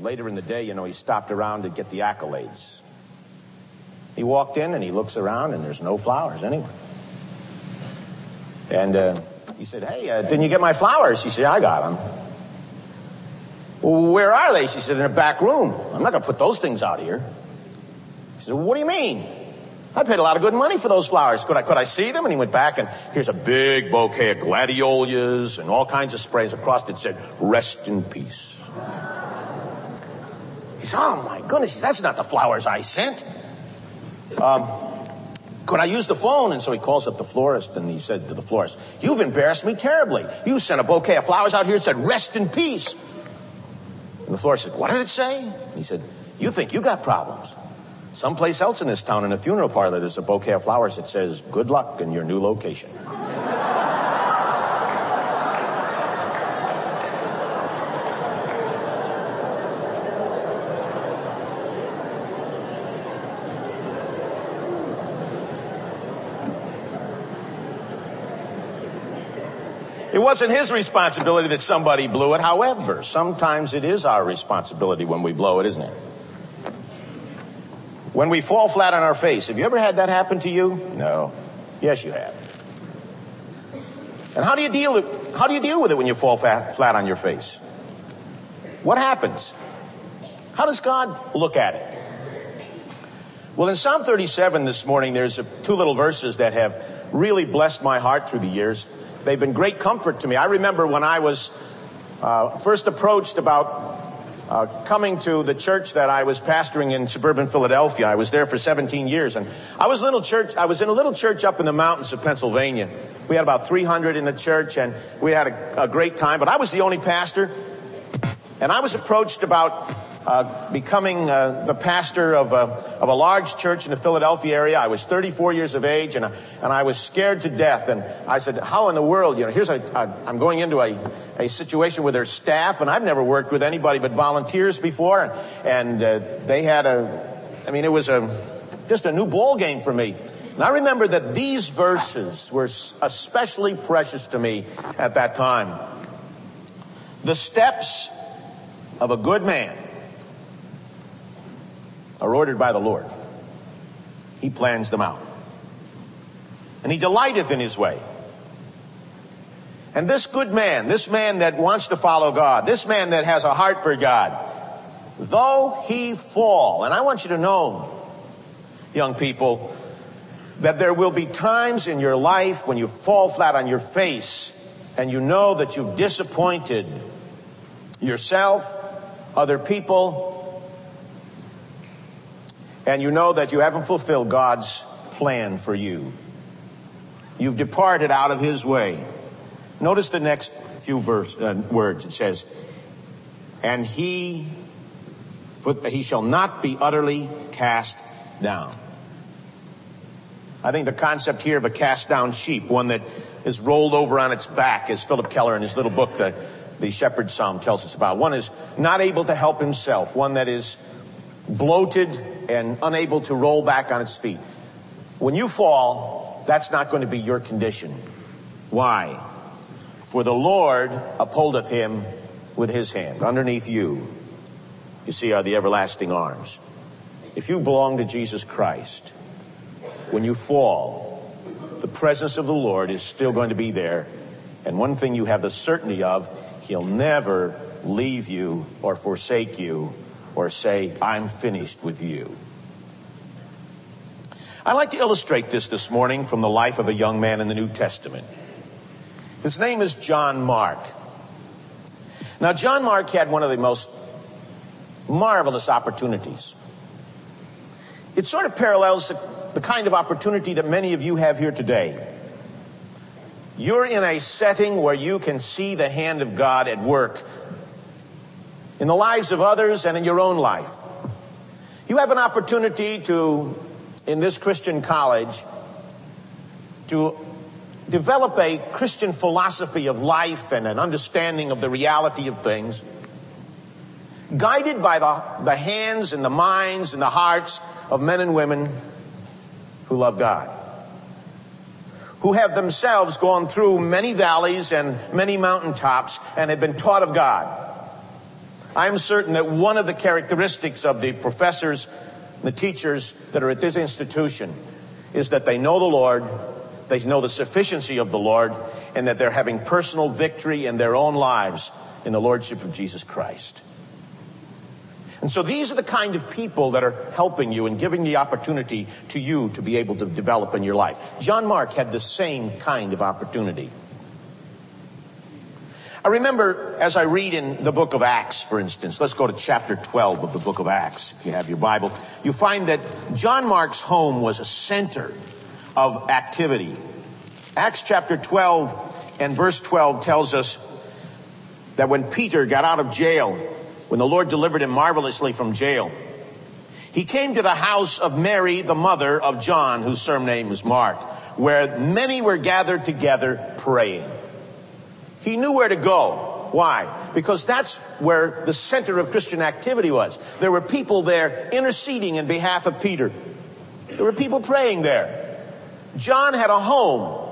later in the day, you know, he stopped around to get the accolades. He walked in and he looks around and there's no flowers anywhere. And uh, he said, Hey, uh, didn't you get my flowers? She said, I got them. Well, where are they? She said, In a back room. I'm not going to put those things out here. He said, What do you mean? I paid a lot of good money for those flowers. Could I, could I see them? And he went back and here's a big bouquet of gladiolus and all kinds of sprays. Across it said, Rest in peace. He Oh my goodness, that's not the flowers I sent. Um, could I use the phone? And so he calls up the florist and he said to the florist, You've embarrassed me terribly. You sent a bouquet of flowers out here that said, Rest in peace. And the florist said, What did it say? And he said, You think you got problems. Someplace else in this town, in a funeral parlor, there's a bouquet of flowers that says, Good luck in your new location. Wasn't his responsibility that somebody blew it. However, sometimes it is our responsibility when we blow it, isn't it? When we fall flat on our face. Have you ever had that happen to you? No. Yes, you have. And how do you deal how do you deal with it when you fall flat, flat on your face? What happens? How does God look at it? Well, in Psalm 37 this morning, there's a, two little verses that have really blessed my heart through the years. They've been great comfort to me. I remember when I was uh, first approached about uh, coming to the church that I was pastoring in suburban Philadelphia. I was there for 17 years, and I was little church. I was in a little church up in the mountains of Pennsylvania. We had about 300 in the church, and we had a, a great time. But I was the only pastor, and I was approached about uh, becoming uh, the pastor of a, of a large church in the Philadelphia area. I was 34 years of age, and, and I was scared to death. And I said, how in the world, you know, here's a, a I'm going into a, a situation with their staff, and I've never worked with anybody but volunteers before. And uh, they had a, I mean, it was a, just a new ball game for me. And I remember that these verses were especially precious to me at that time. The steps of a good man are ordered by the Lord. He plans them out. And he delighteth in his way. And this good man, this man that wants to follow God, this man that has a heart for God, though he fall, and I want you to know, young people, that there will be times in your life when you fall flat on your face and you know that you've disappointed yourself, other people, and you know that you haven't fulfilled God's plan for you. You've departed out of His way. Notice the next few verse, uh, words. It says, and he, he shall not be utterly cast down. I think the concept here of a cast down sheep, one that is rolled over on its back, as Phillip Keller in his little book, the, the Shepherd's Psalm tells us about. One is not able to help himself. One that is bloated and unable to roll back on its feet. When you fall, that's not going to be your condition. Why? For the Lord upholdeth him with his hand. Underneath you, you see, are the everlasting arms. If you belong to Jesus Christ, when you fall, the presence of the Lord is still going to be there. And one thing you have the certainty of, he'll never leave you or forsake you or say, I'm finished with you. I'd like to illustrate this this morning from the life of a young man in the New Testament. His name is John Mark. Now, John Mark had one of the most marvelous opportunities. It sort of parallels the, the kind of opportunity that many of you have here today. You're in a setting where you can see the hand of God at work in the lives of others and in your own life. You have an opportunity to, in this Christian college, to develop a Christian philosophy of life and an understanding of the reality of things, guided by the, the hands and the minds and the hearts of men and women who love God, who have themselves gone through many valleys and many mountaintops and have been taught of God I'm certain that one of the characteristics of the professors, the teachers that are at this institution is that they know the Lord, they know the sufficiency of the Lord, and that they're having personal victory in their own lives in the Lordship of Jesus Christ. And so these are the kind of people that are helping you and giving the opportunity to you to be able to develop in your life. John Mark had the same kind of opportunity. I remember as I read in the book of Acts, for instance, let's go to chapter 12 of the book of Acts, if you have your Bible, you find that John Mark's home was a center of activity. Acts chapter 12 and verse 12 tells us that when Peter got out of jail, when the Lord delivered him marvelously from jail, he came to the house of Mary, the mother of John, whose surname was Mark, where many were gathered together praying. He knew where to go. Why? Because that's where the center of Christian activity was. There were people there interceding in behalf of Peter. There were people praying there. John had a home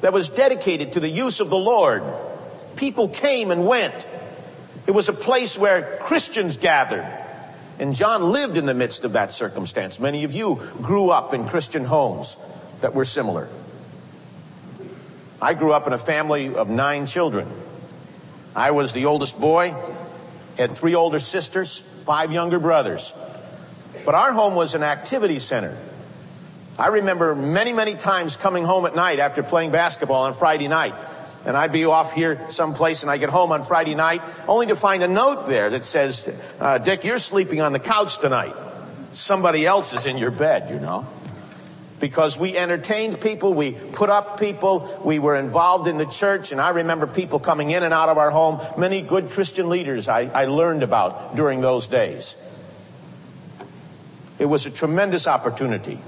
that was dedicated to the use of the Lord. People came and went. It was a place where Christians gathered. And John lived in the midst of that circumstance. Many of you grew up in Christian homes that were similar. I grew up in a family of nine children. I was the oldest boy, had three older sisters, five younger brothers. But our home was an activity center. I remember many, many times coming home at night after playing basketball on Friday night and I'd be off here someplace and I get home on Friday night only to find a note there that says, uh, Dick, you're sleeping on the couch tonight. Somebody else is in your bed, you know. Because we entertained people, we put up people, we were involved in the church, and I remember people coming in and out of our home, many good Christian leaders I, I learned about during those days. It was a tremendous opportunity.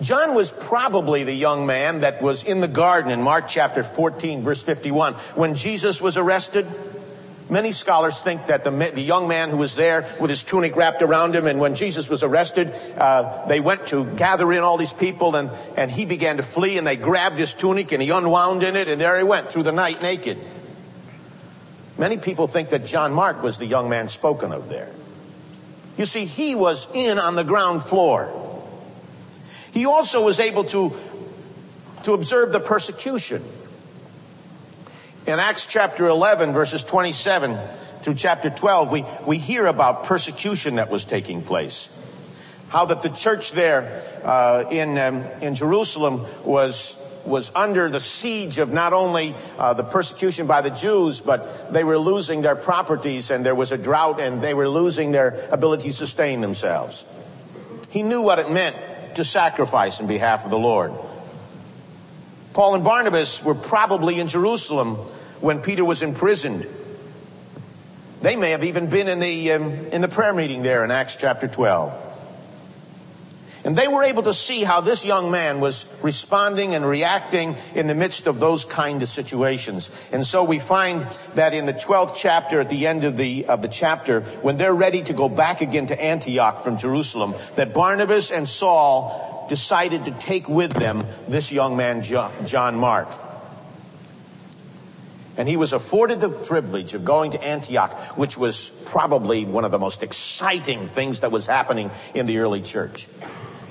John was probably the young man that was in the garden in Mark chapter 14, verse 51, when Jesus was arrested. Many scholars think that the, the young man who was there with his tunic wrapped around him, and when Jesus was arrested, uh, they went to gather in all these people, and, and he began to flee, and they grabbed his tunic, and he unwound in it, and there he went through the night naked. Many people think that John Mark was the young man spoken of there. You see, he was in on the ground floor. He also was able to, to observe the persecution. In Acts chapter 11, verses 27 through chapter 12, we, we hear about persecution that was taking place. How that the church there uh, in, um, in Jerusalem was, was under the siege of not only uh, the persecution by the Jews, but they were losing their properties and there was a drought and they were losing their ability to sustain themselves. He knew what it meant to sacrifice in behalf of the Lord. Paul and Barnabas were probably in Jerusalem when Peter was imprisoned. They may have even been in the, um, in the prayer meeting there in Acts chapter 12. And they were able to see how this young man was responding and reacting in the midst of those kind of situations. And so we find that in the 12th chapter, at the end of the, of the chapter, when they're ready to go back again to Antioch from Jerusalem, that Barnabas and Saul decided to take with them this young man, John Mark. And he was afforded the privilege of going to Antioch, which was probably one of the most exciting things that was happening in the early church.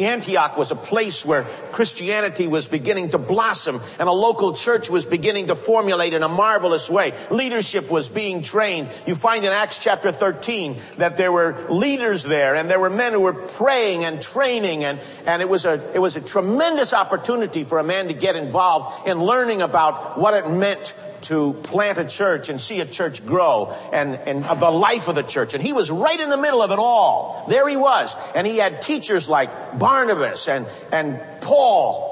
Antioch was a place where Christianity was beginning to blossom and a local church was beginning to formulate in a marvelous way. Leadership was being trained. You find in Acts chapter 13 that there were leaders there and there were men who were praying and training and, and it was a, it was a tremendous opportunity for a man to get involved in learning about what it meant to plant a church and see a church grow and, and the life of the church. And he was right in the middle of it all. There he was. And he had teachers like Barnabas and, and Paul.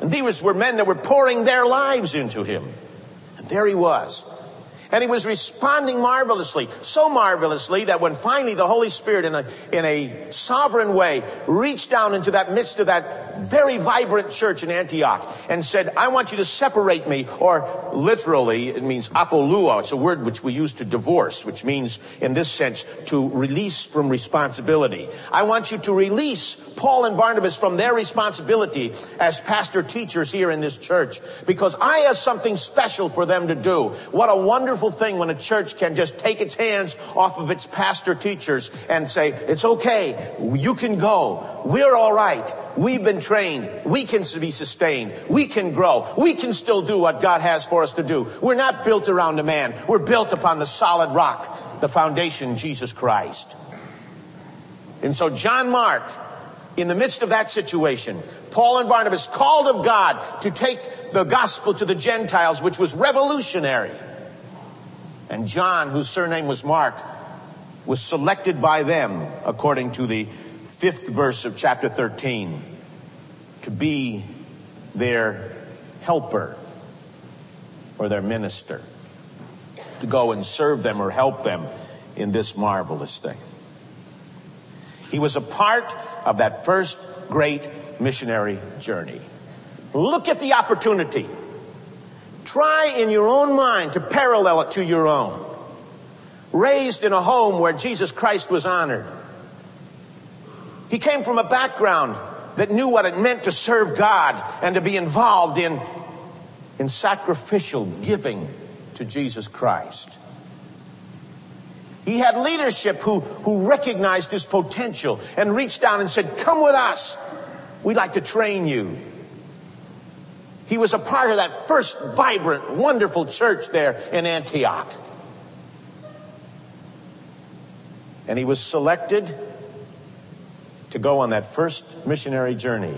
And these were men that were pouring their lives into him. And there he was. And he was responding marvelously, so marvelously that when finally the Holy Spirit in a, in a sovereign way reached down into that midst of that very vibrant church in Antioch and said, I want you to separate me, or literally, it means apolua. It's a word which we use to divorce, which means, in this sense, to release from responsibility. I want you to release Paul and Barnabas from their responsibility as pastor teachers here in this church because I have something special for them to do. What a wonderful thing when a church can just take its hands off of its pastor teachers and say, it's okay. You can go. We're all right. We've been trained. We can be sustained. We can grow. We can still do what God has for us to do. We're not built around a man. We're built upon the solid rock, the foundation, Jesus Christ. And so John Mark, in the midst of that situation, Paul and Barnabas called of God to take the gospel to the Gentiles, which was revolutionary. And John, whose surname was Mark, was selected by them, according to the fifth verse of chapter 13 to be their helper or their minister, to go and serve them or help them in this marvelous thing. He was a part of that first great missionary journey. Look at the opportunity. Try in your own mind to parallel it to your own. Raised in a home where Jesus Christ was honored he came from a background that knew what it meant to serve God and to be involved in, in sacrificial giving to Jesus Christ. He had leadership who, who recognized his potential and reached down and said, Come with us. We'd like to train you. He was a part of that first vibrant, wonderful church there in Antioch. And he was selected to go on that first missionary journey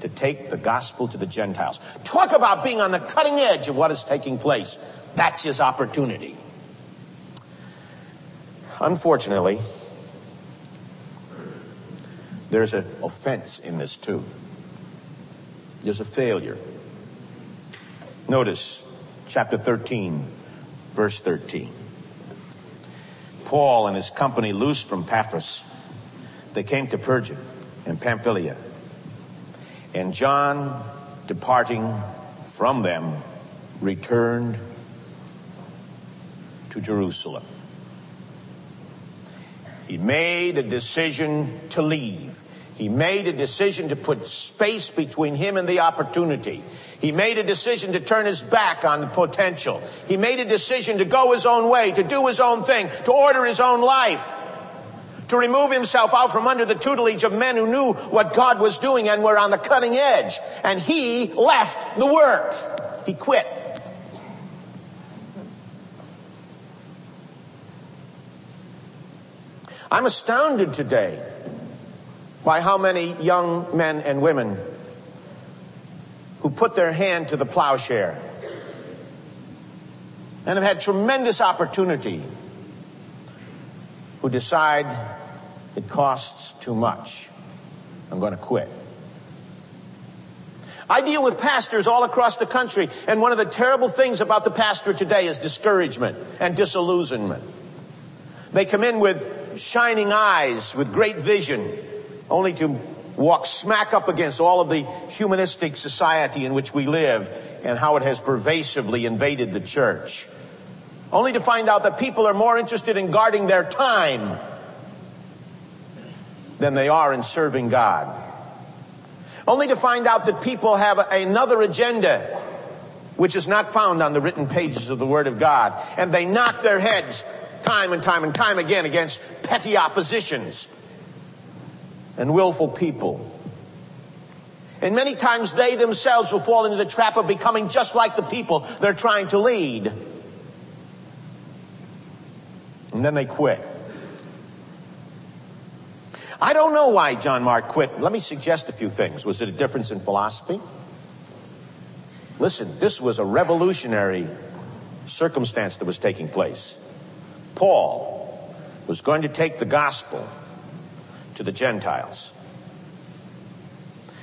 to take the gospel to the Gentiles. Talk about being on the cutting edge of what is taking place. That's his opportunity. Unfortunately, there's an offense in this too. There's a failure. Notice chapter 13, verse 13. Paul and his company loosed from Paphos they came to Perga and Pamphylia. And John, departing from them, returned to Jerusalem. He made a decision to leave. He made a decision to put space between him and the opportunity. He made a decision to turn his back on the potential. He made a decision to go his own way, to do his own thing, to order his own life to remove himself out from under the tutelage of men who knew what God was doing and were on the cutting edge. And he left the work. He quit. I'm astounded today by how many young men and women who put their hand to the plowshare and have had tremendous opportunity who decide it costs too much. I'm going to quit. I deal with pastors all across the country, and one of the terrible things about the pastor today is discouragement and disillusionment. They come in with shining eyes, with great vision, only to walk smack up against all of the humanistic society in which we live and how it has pervasively invaded the church. Only to find out that people are more interested in guarding their time than they are in serving God. Only to find out that people have another agenda which is not found on the written pages of the Word of God. And they knock their heads time and time and time again against petty oppositions and willful people. And many times they themselves will fall into the trap of becoming just like the people they're trying to lead. And then they quit. I don't know why John Mark quit. Let me suggest a few things. Was it a difference in philosophy? Listen, this was a revolutionary circumstance that was taking place. Paul was going to take the gospel to the Gentiles.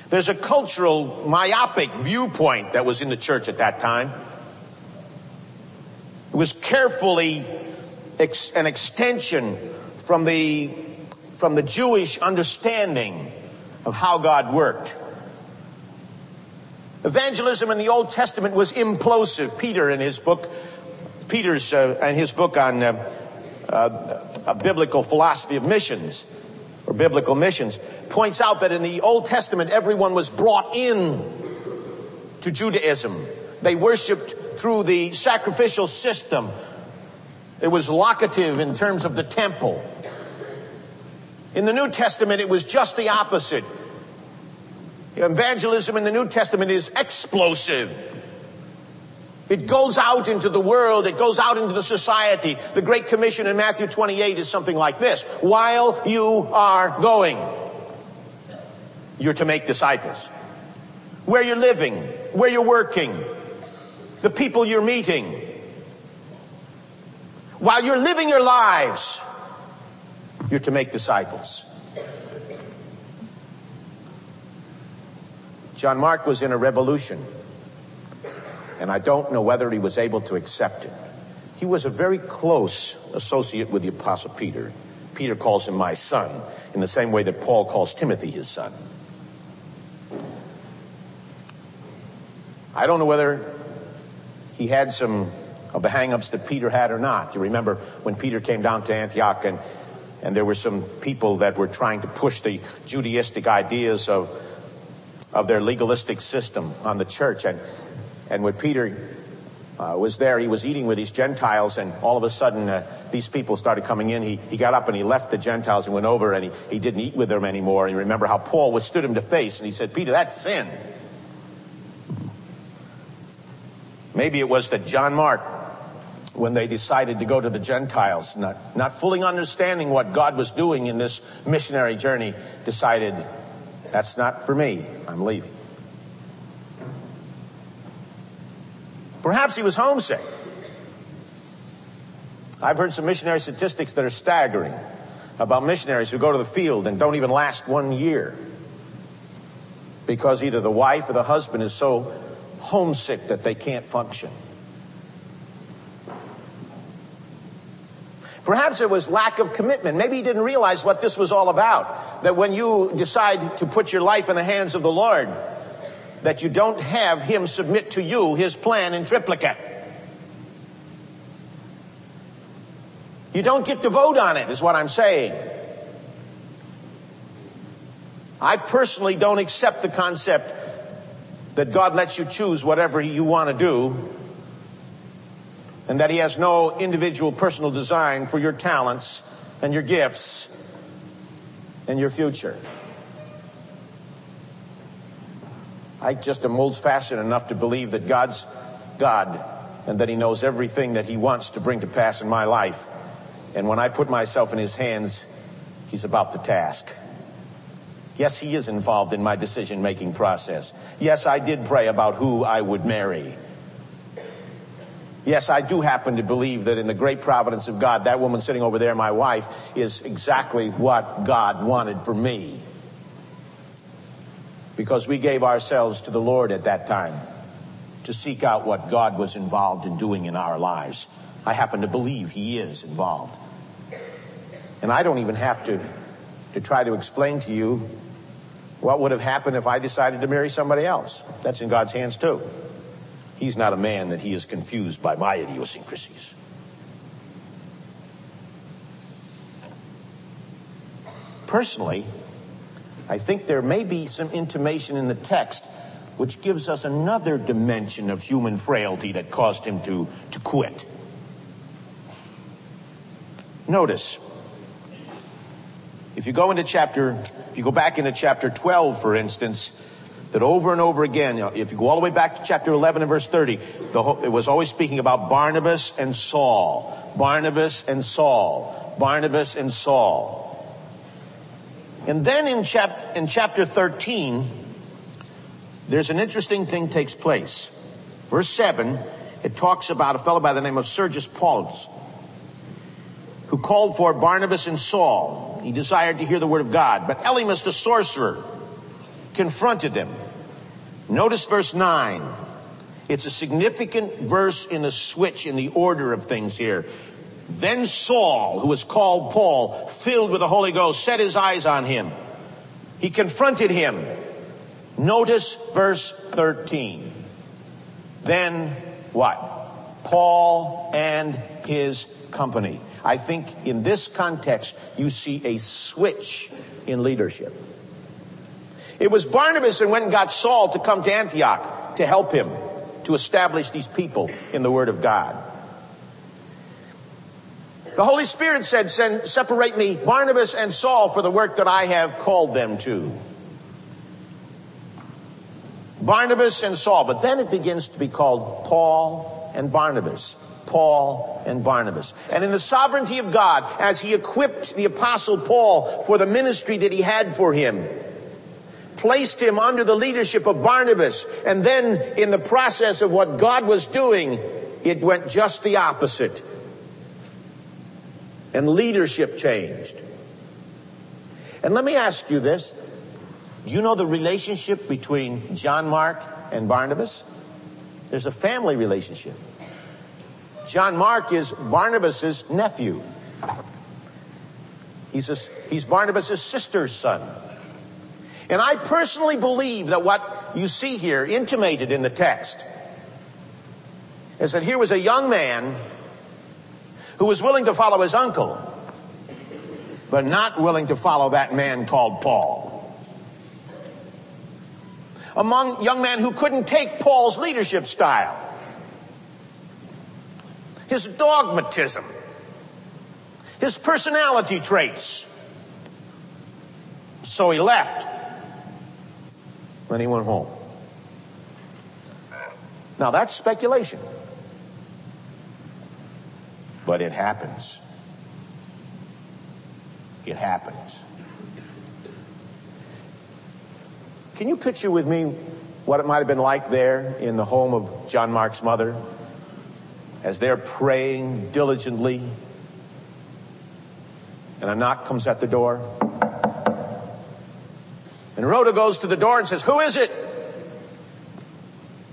There's a cultural myopic viewpoint that was in the church at that time. It was carefully ex- an extension from the from the Jewish understanding of how God worked. Evangelism in the Old Testament was implosive. Peter, in his book, Peter's uh, in his book on uh, uh, biblical philosophy of missions or biblical missions, points out that in the Old Testament, everyone was brought in to Judaism. They worshipped through the sacrificial system. It was locative in terms of the temple. In the New Testament, it was just the opposite. Evangelism in the New Testament is explosive. It goes out into the world. It goes out into the society. The Great Commission in Matthew 28 is something like this. While you are going, you're to make disciples. Where you're living, where you're working, the people you're meeting. While you're living your lives, you're to make disciples. John Mark was in a revolution, and I don't know whether he was able to accept it. He was a very close associate with the Apostle Peter. Peter calls him my son, in the same way that Paul calls Timothy his son. I don't know whether he had some of the hangups that Peter had or not. You remember when Peter came down to Antioch and, and there were some people that were trying to push the Judaistic ideas of of their legalistic system on the church. And, and when Peter uh, was there, he was eating with these Gentiles, and all of a sudden, uh, these people started coming in. He, he got up and he left the Gentiles and went over, and he, he didn't eat with them anymore. And you remember how Paul withstood him to face, and he said, Peter, that's sin. Maybe it was that John Mark, when they decided to go to the Gentiles, not, not fully understanding what God was doing in this missionary journey, decided that's not for me. I'm leaving. Perhaps he was homesick. I've heard some missionary statistics that are staggering about missionaries who go to the field and don't even last one year because either the wife or the husband is so homesick that they can't function. Perhaps it was lack of commitment. Maybe he didn't realize what this was all about. That when you decide to put your life in the hands of the Lord, that you don't have him submit to you his plan in triplicate. You don't get to vote on it, is what I'm saying. I personally don't accept the concept that God lets you choose whatever you want to do and that He has no individual personal design for your talents and your gifts and your future. I just am old fashioned enough to believe that God's God and that He knows everything that He wants to bring to pass in my life. And when I put myself in His hands, He's about the task. Yes, He is involved in my decision making process. Yes, I did pray about who I would marry. Yes, I do happen to believe that in the great providence of God, that woman sitting over there, my wife, is exactly what God wanted for me. Because we gave ourselves to the Lord at that time to seek out what God was involved in doing in our lives. I happen to believe He is involved. And I don't even have to, to try to explain to you what would have happened if I decided to marry somebody else. That's in God's hands too. He's not a man that he is confused by my idiosyncrasies. Personally, I think there may be some intimation in the text which gives us another dimension of human frailty that caused him to, to quit. Notice, if you go into chapter, if you go back into chapter 12, for instance, that over and over again, if you go all the way back to chapter 11 and verse 30, whole, it was always speaking about Barnabas and Saul. Barnabas and Saul. Barnabas and Saul. And then in, chap, in chapter 13, there's an interesting thing takes place. Verse 7, it talks about a fellow by the name of Sergius Paulus, who called for Barnabas and Saul. He desired to hear the word of God. But Elymas the sorcerer, confronted them. Notice verse 9. It's a significant verse in the switch in the order of things here. Then Saul, who was called Paul, filled with the Holy Ghost, set his eyes on him. He confronted him. Notice verse 13. Then what? Paul and his company. I think in this context, you see a switch in leadership. It was Barnabas and went and got Saul to come to Antioch to help him to establish these people in the Word of God. The Holy Spirit said, Send, separate me, Barnabas and Saul, for the work that I have called them to. Barnabas and Saul, but then it begins to be called Paul and Barnabas. Paul and Barnabas. And in the sovereignty of God, as he equipped the apostle Paul for the ministry that he had for him, placed him under the leadership of Barnabas, and then in the process of what God was doing, it went just the opposite. And leadership changed. And let me ask you this. Do you know the relationship between John Mark and Barnabas? There's a family relationship. John Mark is Barnabas's nephew. He's, a, he's Barnabas's sister's son. And I personally believe that what you see here intimated in the text is that here was a young man who was willing to follow his uncle, but not willing to follow that man called Paul. Among young men who couldn't take Paul's leadership style his dogmatism, his personality traits. So he left. Then he went home. Now that's speculation. But it happens. It happens. Can you picture with me what it might have been like there in the home of John Mark's mother? as they're praying diligently, and a knock comes at the door. And Rhoda goes to the door and says, Who is it?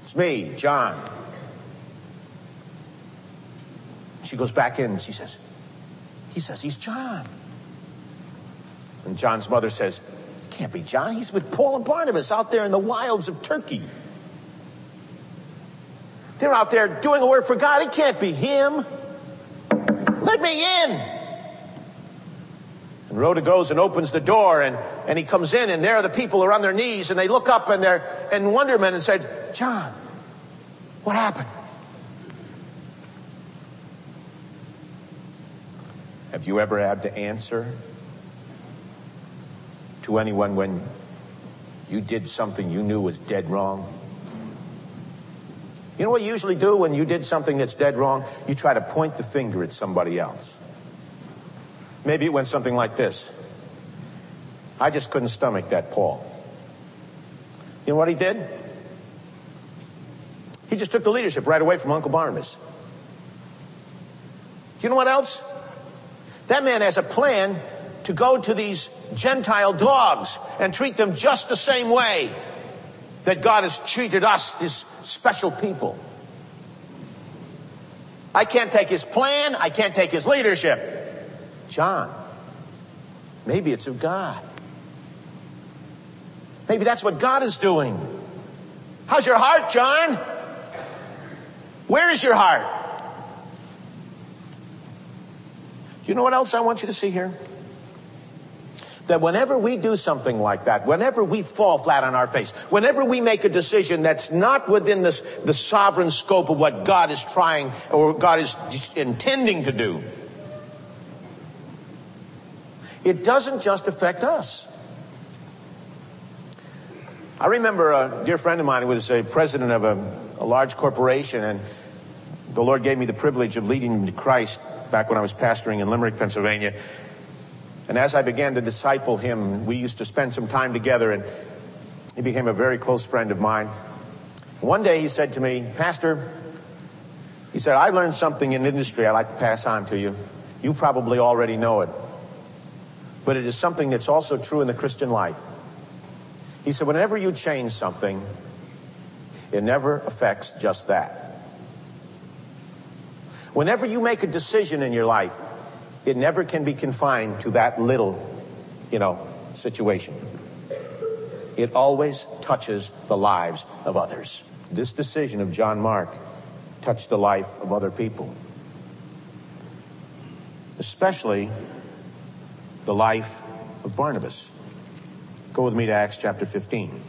It's me, John. She goes back in and she says, He says he's John. And John's mother says, Can't be John. He's with Paul and Barnabas out there in the wilds of Turkey. They're out there doing a work for God. It can't be him. Let me in. And Rhoda goes and opens the door and, and he comes in and there are the people who are on their knees and they look up and they're in wonderment and said, John, what happened? Have you ever had to answer to anyone when you did something you knew was dead wrong? You know what you usually do when you did something that's dead wrong? You try to point the finger at somebody else. Maybe it went something like this. I just couldn't stomach that Paul. You know what he did? He just took the leadership right away from Uncle Barnabas. Do you know what else? That man has a plan to go to these Gentile dogs and treat them just the same way that God has treated us, this special people. I can't take his plan. I can't take his leadership. John, maybe it's of God. Maybe that's what God is doing. How's your heart, John? Where is your heart? Do you know what else I want you to see here? that whenever we do something like that, whenever we fall flat on our face, whenever we make a decision that's not within the sovereign scope of what God is trying or God is intending to do, it doesn't just affect us. I remember a dear friend of mine who was a president of a, a large corporation, and the Lord gave me the privilege of leading him to Christ back when I was pastoring in Limerick, Pennsylvania. And as I began to disciple him, we used to spend some time together, and he became a very close friend of mine. One day he said to me, Pastor, he said, I learned something in industry I'd like to pass on to you. You probably already know it. But it is something that's also true in the Christian life. He said, whenever you change something, it never affects just that. Whenever you make a decision in your life, it never can be confined to that little, you know, situation. it always touches the lives of others. This decision of John Mark touched the life of other people, especially the life of Barnabas. Go with me to Acts chapter 15,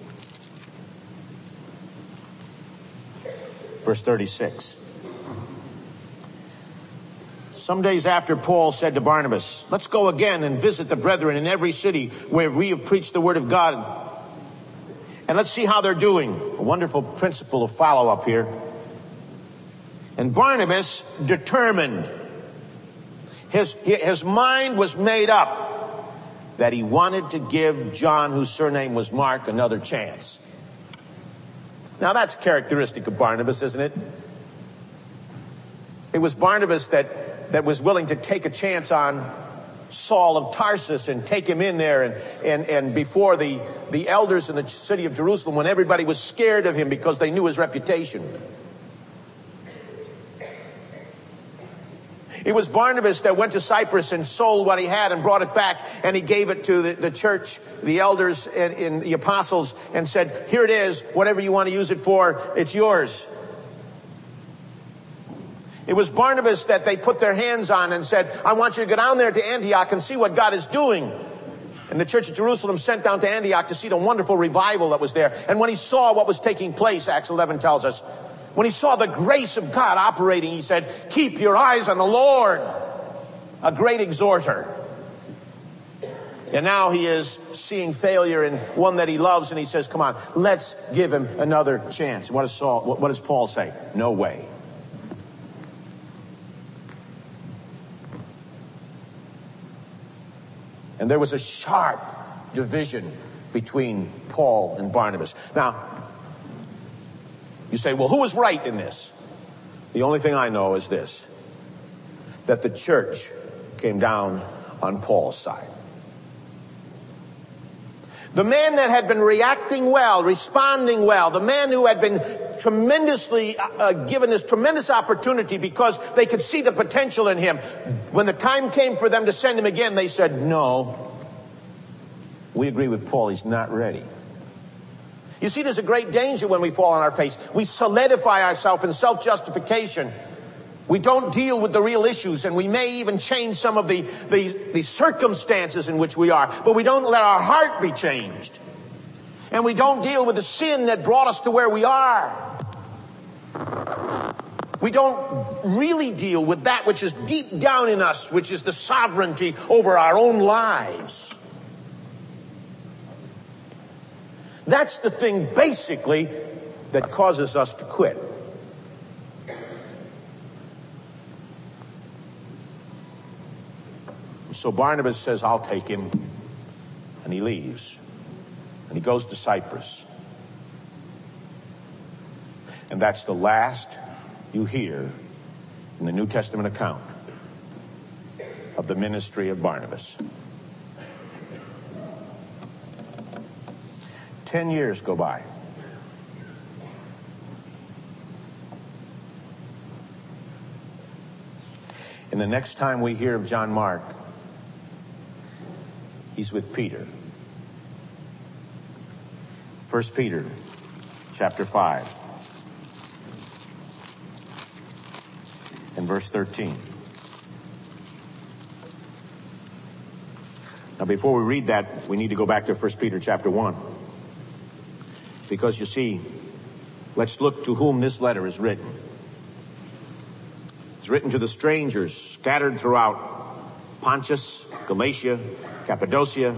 verse 36. Some days after Paul said to Barnabas, Let's go again and visit the brethren in every city where we have preached the word of God. And let's see how they're doing. A wonderful principle of follow up here. And Barnabas determined. His, his mind was made up that he wanted to give John, whose surname was Mark, another chance. Now that's characteristic of Barnabas, isn't it? It was Barnabas that that was willing to take a chance on Saul of Tarsus and take him in there and, and, and before the, the elders in the city of Jerusalem when everybody was scared of him because they knew his reputation. It was Barnabas that went to Cyprus and sold what he had and brought it back and he gave it to the, the church, the elders and, and the apostles and said, here it is, whatever you want to use it for, it's yours. It was Barnabas that they put their hands on and said, I want you to go down there to Antioch and see what God is doing. And the church of Jerusalem sent down to Antioch to see the wonderful revival that was there. And when he saw what was taking place, Acts 11 tells us, when he saw the grace of God operating, he said, keep your eyes on the Lord. A great exhorter. And now he is seeing failure in one that he loves and he says, come on, let's give him another chance. What does Saul, what does Paul say? No way. And there was a sharp division between Paul and Barnabas. Now, you say, well, who was right in this? The only thing I know is this that the church came down on Paul's side. The man that had been reacting well, responding well, the man who had been tremendously uh, uh, given this tremendous opportunity because they could see the potential in him. When the time came for them to send him again, they said, no. We agree with Paul, he's not ready. You see, there's a great danger when we fall on our face. We solidify ourselves in self-justification. We don't deal with the real issues and we may even change some of the, the, the circumstances in which we are, but we don't let our heart be changed. And we don't deal with the sin that brought us to where we are. We don't really deal with that which is deep down in us, which is the sovereignty over our own lives. That's the thing basically that causes us to quit. So Barnabas says, I'll take him. And he leaves. And he goes to Cyprus. And that's the last you hear in the New Testament account of the ministry of Barnabas. Ten years go by. And the next time we hear of John Mark, he's with Peter. 1 Peter chapter 5 and verse 13. Now before we read that, we need to go back to 1 Peter chapter 1. Because you see, let's look to whom this letter is written. It's written to the strangers scattered throughout Pontus, Galatia, Cappadocia,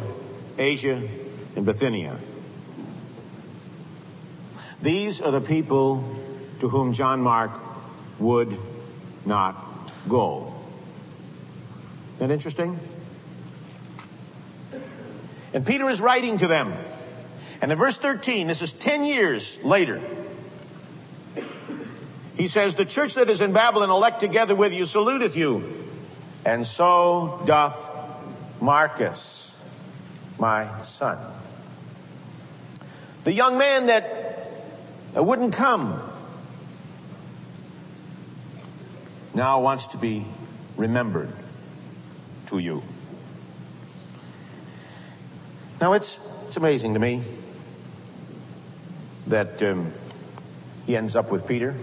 Asia, and Bithynia. These are the people to whom John Mark would not go. Isn't that interesting? And Peter is writing to them. And in verse 13, this is 10 years later, he says, The church that is in Babylon, elect together with you, saluteth you. And so doth Marcus, my son. The young man that wouldn't come now wants to be remembered to you. Now it's, it's amazing to me that um, he ends up with Peter,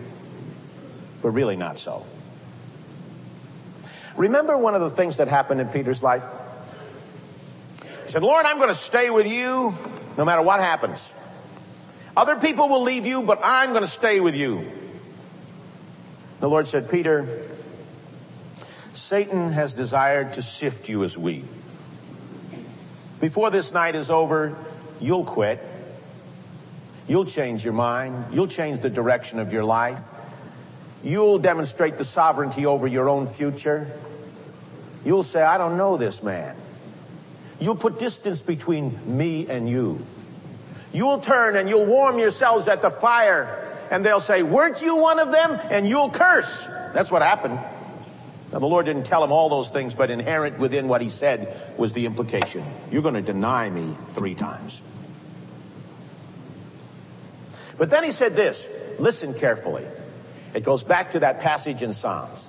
but really not so. Remember one of the things that happened in Peter's life? He said, Lord, I'm going to stay with you no matter what happens. Other people will leave you, but I'm going to stay with you. The Lord said, Peter, Satan has desired to sift you as wheat. Before this night is over, you'll quit. You'll change your mind. You'll change the direction of your life. You'll demonstrate the sovereignty over your own future. You'll say, I don't know this man. You'll put distance between me and you. You'll turn and you'll warm yourselves at the fire and they'll say, weren't you one of them? And you'll curse. That's what happened. Now, the Lord didn't tell him all those things, but inherent within what he said was the implication. You're going to deny me three times. But then he said this listen carefully. It goes back to that passage in Psalms.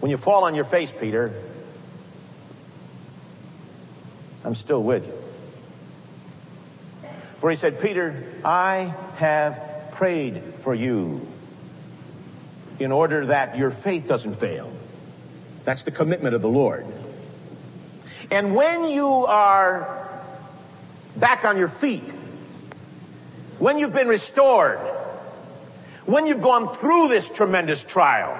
When you fall on your face, Peter, I'm still with you. For he said, Peter, I have prayed for you in order that your faith doesn't fail. That's the commitment of the Lord. And when you are back on your feet, when you've been restored, when you've gone through this tremendous trial,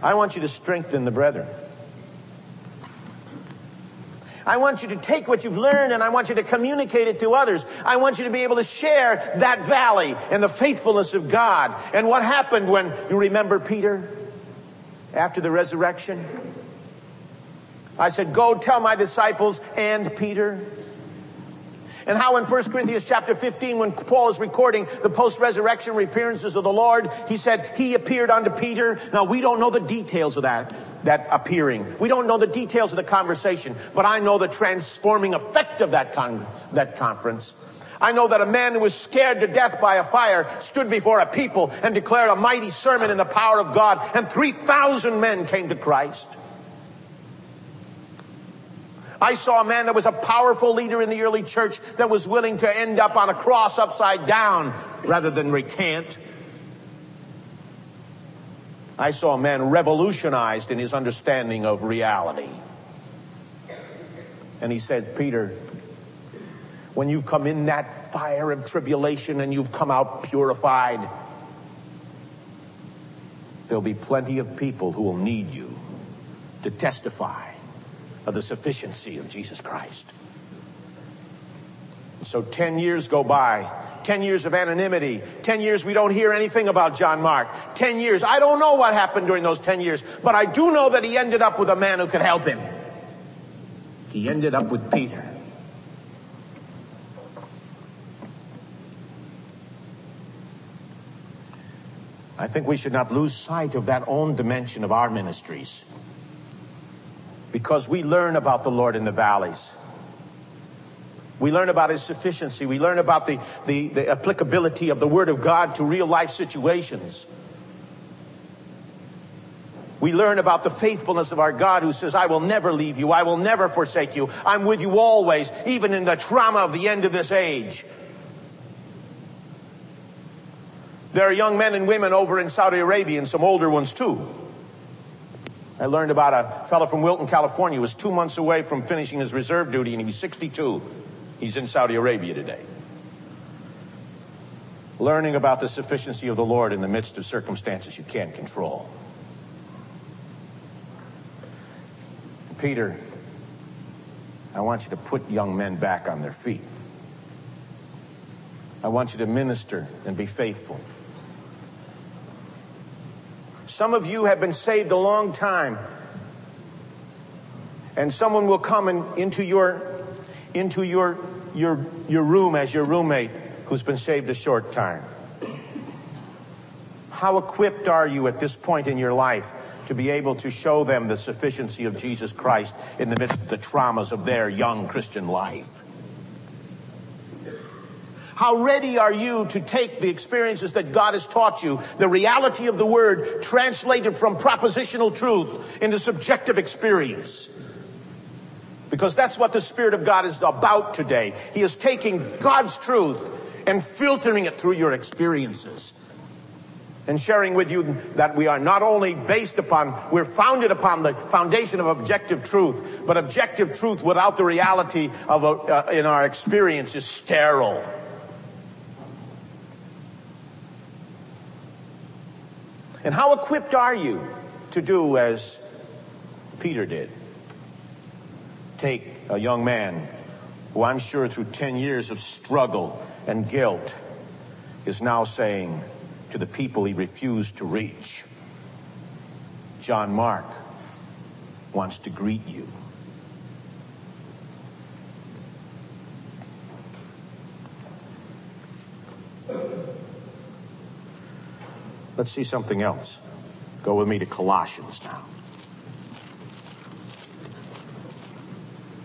I want you to strengthen the brethren. I want you to take what you've learned and I want you to communicate it to others. I want you to be able to share that valley and the faithfulness of God. And what happened when you remember Peter after the resurrection? I said, go tell my disciples and Peter and how in 1 Corinthians chapter 15, when Paul is recording the post-resurrection appearances of the Lord, he said, he appeared unto Peter. Now we don't know the details of that, that appearing. We don't know the details of the conversation, but I know the transforming effect of that con- that conference. I know that a man who was scared to death by a fire stood before a people and declared a mighty sermon in the power of God, and 3,000 men came to Christ. I saw a man that was a powerful leader in the early church that was willing to end up on a cross upside down rather than recant. I saw a man revolutionized in his understanding of reality. And he said, Peter, when you've come in that fire of tribulation and you've come out purified, there'll be plenty of people who will need you to testify of the sufficiency of Jesus Christ. So 10 years go by. 10 years of anonymity. 10 years we don't hear anything about John Mark. 10 years. I don't know what happened during those 10 years, but I do know that he ended up with a man who could help him. He ended up with Peter. I think we should not lose sight of that own dimension of our ministries because we learn about the Lord in the valleys. We learn about his sufficiency. We learn about the, the, the, applicability of the Word of God to real life situations. We learn about the faithfulness of our God who says, I will never leave you. I will never forsake you. I'm with you always, even in the trauma of the end of this age. There are young men and women over in Saudi Arabia and some older ones too I learned about a fellow from Wilton, California, who was two months away from finishing his reserve duty, and he was 62. He's in Saudi Arabia today. Learning about the sufficiency of the Lord in the midst of circumstances you can't control. Peter, I want you to put young men back on their feet. I want you to minister and be faithful. Some of you have been saved a long time. And someone will come in, into your, into your, your, your room as your roommate who's been saved a short time. How equipped are you at this point in your life to be able to show them the sufficiency of Jesus Christ in the midst of the traumas of their young Christian life? How ready are you to take the experiences that God has taught you, the reality of the word translated from propositional truth into subjective experience? Because that's what the Spirit of God is about today. He is taking God's truth and filtering it through your experiences. And sharing with you that we are not only based upon, we're founded upon the foundation of objective truth, but objective truth without the reality of a, uh, in our experience is sterile. And how equipped are you to do as Peter did? Take a young man who I'm sure through 10 years of struggle and guilt is now saying to the people he refused to reach, John Mark wants to greet you. Let's see something else. Go with me to Colossians now.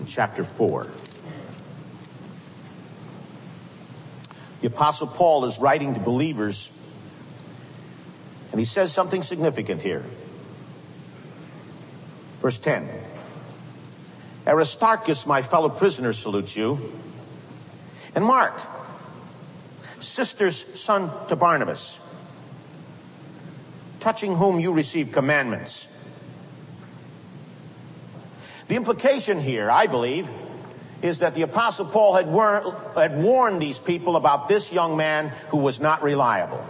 Chapter 4. The Apostle Paul is writing to believers, and he says something significant here. Verse 10 Aristarchus, my fellow prisoner, salutes you. And Mark, sister's son to Barnabas, touching whom you receive commandments. The implication here, I believe, is that the Apostle Paul had, war- had warned these people about this young man who was not reliable,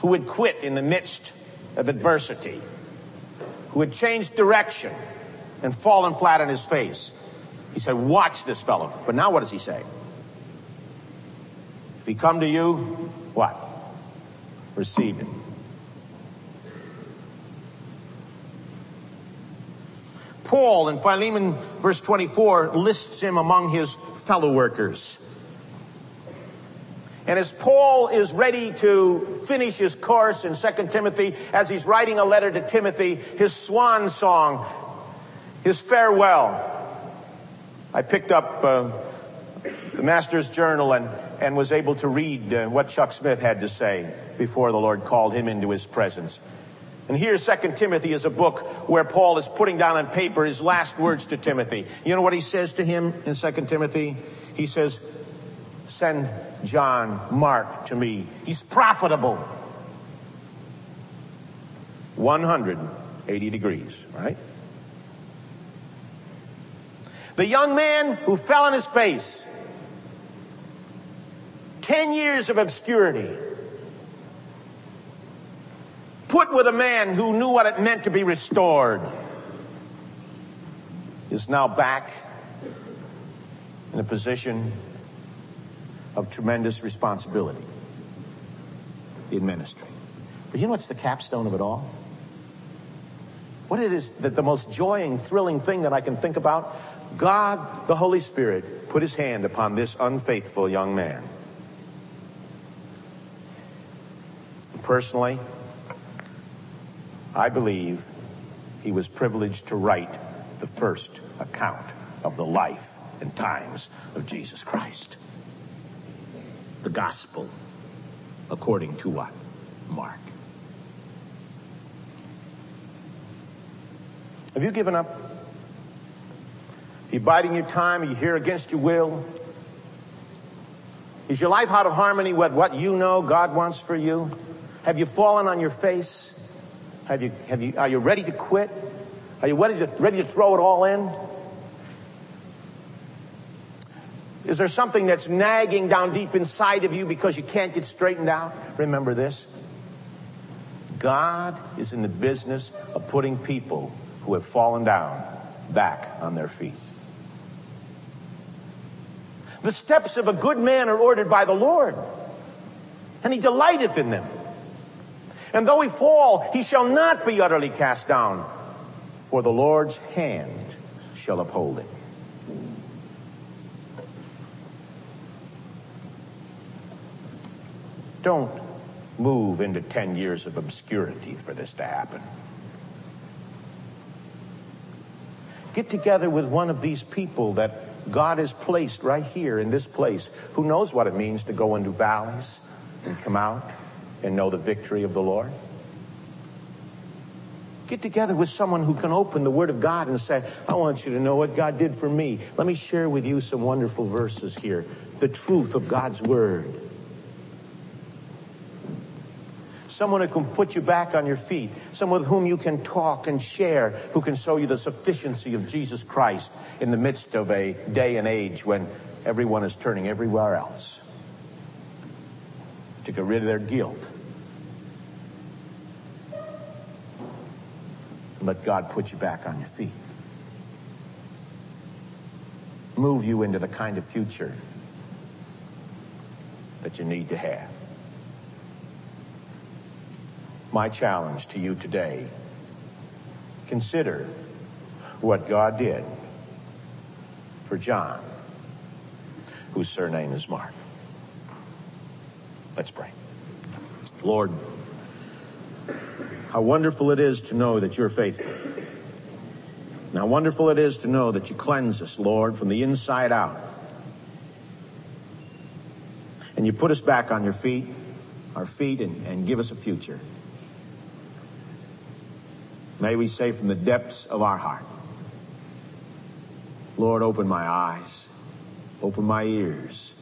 who had quit in the midst of adversity, who had changed direction and fallen flat on his face. He said, Watch this fellow. But now what does he say? If he come to you, what? Receive him. Paul in Philemon verse 24 lists him among his fellow workers. And as Paul is ready to finish his course in 2 Timothy, as he's writing a letter to Timothy, his swan song, his farewell, I picked up uh, the Master's Journal and, and was able to read uh, what Chuck Smith had to say before the Lord called him into his presence. And here, Second Timothy is a book where Paul is putting down on paper his last words to Timothy. You know what he says to him in Second Timothy? He says, send John Mark to me. He's profitable. 180 degrees, right? The young man who fell on his face, 10 years of obscurity, put with a man who knew what it meant to be restored, is now back in a position of tremendous responsibility in ministry. But you know what's the capstone of it all? What it is that the most joying, thrilling thing that I can think about? God, the Holy Spirit, put his hand upon this unfaithful young man. Personally, I believe he was privileged to write the first account of the life and times of Jesus Christ. The gospel according to what? Mark. Have you given up? Are you biding your time? Are you here against your will? Is your life out of harmony with what you know God wants for you? Have you fallen on your face? Have you, have you, are you ready to quit? Are you ready to, ready to throw it all in? Is there something that's nagging down deep inside of you because you can't get straightened out? Remember this. God is in the business of putting people who have fallen down back on their feet. The steps of a good man are ordered by the Lord, and he delighteth in them. And though he fall, he shall not be utterly cast down, for the Lord's hand shall uphold him. Don't move into 10 years of obscurity for this to happen. Get together with one of these people that God has placed right here in this place who knows what it means to go into valleys and come out and know the victory of the Lord? Get together with someone who can open the Word of God and say, I want you to know what God did for me. Let me share with you some wonderful verses here. The truth of God's Word. Someone who can put you back on your feet. Someone with whom you can talk and share, who can show you the sufficiency of Jesus Christ in the midst of a day and age when everyone is turning everywhere else to get rid of their guilt let God put you back on your feet. Move you into the kind of future that you need to have. My challenge to you today consider what God did for John, whose surname is Mark. Let's pray. Lord, how wonderful it is to know that you're faithful. And how wonderful it is to know that you cleanse us, Lord, from the inside out. And you put us back on your feet, our feet, and, and give us a future. May we say from the depths of our heart, Lord, open my eyes, open my ears,